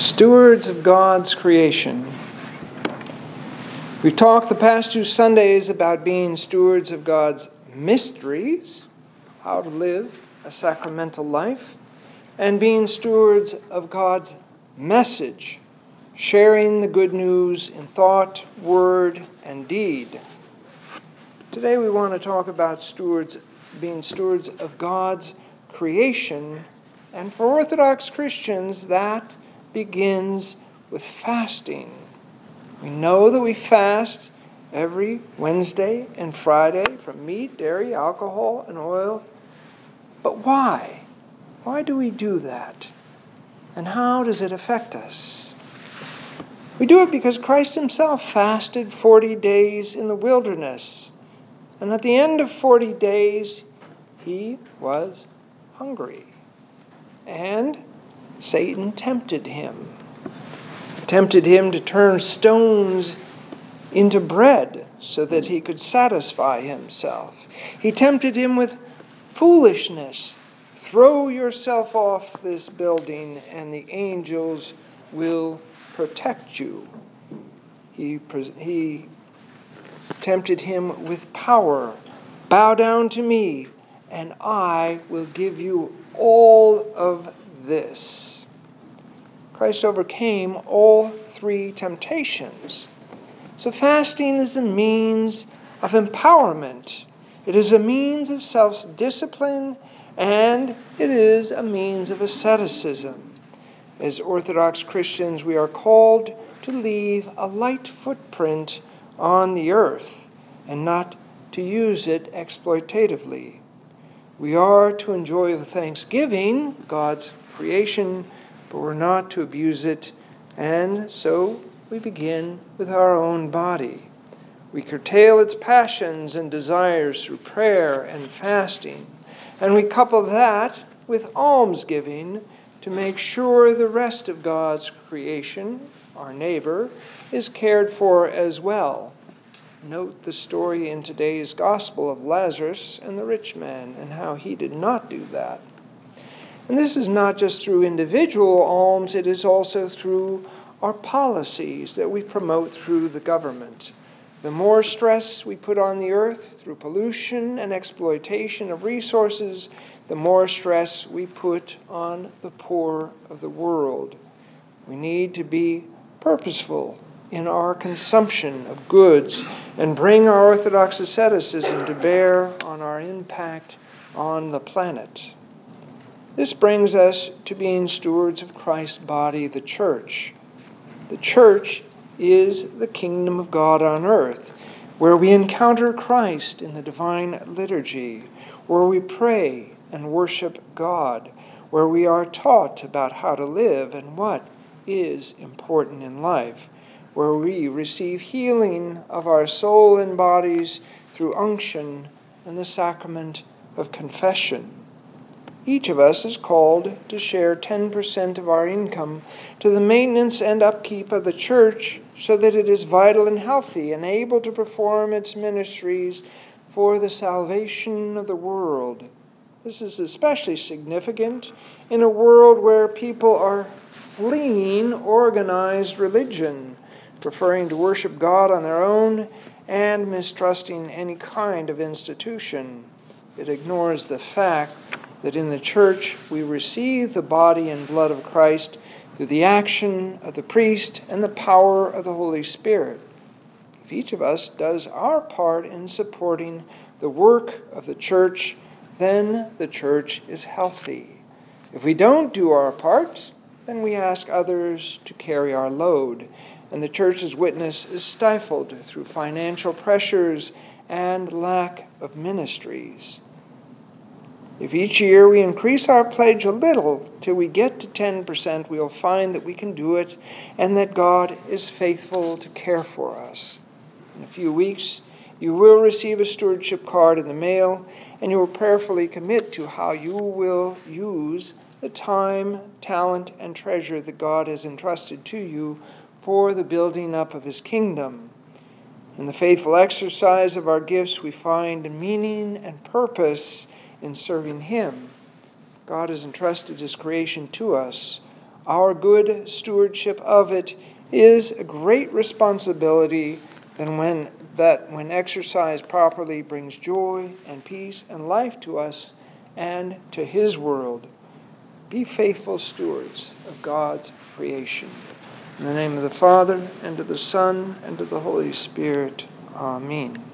Stewards of God's creation. We've talked the past two Sundays about being stewards of God's mysteries, how to live a sacramental life, and being stewards of God's message, sharing the good news in thought, word, and deed. Today we want to talk about stewards being stewards of God's creation, and for Orthodox Christians that begins with fasting. We know that we fast every Wednesday and Friday from meat, dairy, alcohol, and oil. But why? Why do we do that? And how does it affect us? We do it because Christ Himself fasted 40 days in the wilderness. And at the end of 40 days, He was hungry. And Satan tempted him. Tempted him to turn stones into bread so that he could satisfy himself. He tempted him with foolishness. Throw yourself off this building, and the angels will protect you. He, he tempted him with power. Bow down to me, and I will give you all of this. Christ overcame all three temptations. So, fasting is a means of empowerment, it is a means of self discipline, and it is a means of asceticism. As Orthodox Christians, we are called to leave a light footprint on the earth and not to use it exploitatively. We are to enjoy the thanksgiving, God's creation but we're not to abuse it. And so we begin with our own body. We curtail its passions and desires through prayer and fasting. And we couple that with almsgiving to make sure the rest of God's creation, our neighbor, is cared for as well. Note the story in today's gospel of Lazarus and the rich man and how he did not do that. And this is not just through individual alms, it is also through our policies that we promote through the government. The more stress we put on the earth through pollution and exploitation of resources, the more stress we put on the poor of the world. We need to be purposeful in our consumption of goods and bring our Orthodox asceticism to bear on our impact on the planet. This brings us to being stewards of Christ's body, the church. The church is the kingdom of God on earth, where we encounter Christ in the divine liturgy, where we pray and worship God, where we are taught about how to live and what is important in life, where we receive healing of our soul and bodies through unction and the sacrament of confession. Each of us is called to share 10% of our income to the maintenance and upkeep of the church so that it is vital and healthy and able to perform its ministries for the salvation of the world. This is especially significant in a world where people are fleeing organized religion, preferring to worship God on their own and mistrusting any kind of institution. It ignores the fact that in the church we receive the body and blood of Christ through the action of the priest and the power of the Holy Spirit. If each of us does our part in supporting the work of the church, then the church is healthy. If we don't do our part, then we ask others to carry our load, and the church's witness is stifled through financial pressures and lack of ministries. If each year we increase our pledge a little till we get to 10%, we'll find that we can do it and that God is faithful to care for us. In a few weeks, you will receive a stewardship card in the mail, and you will prayerfully commit to how you will use the time, talent, and treasure that God has entrusted to you for the building up of His kingdom. In the faithful exercise of our gifts, we find meaning and purpose in serving Him. God has entrusted His creation to us. our good stewardship of it is a great responsibility than when that when exercised properly brings joy and peace and life to us and to his world. Be faithful stewards of God's creation. In the name of the Father, and of the Son, and of the Holy Spirit. Amen.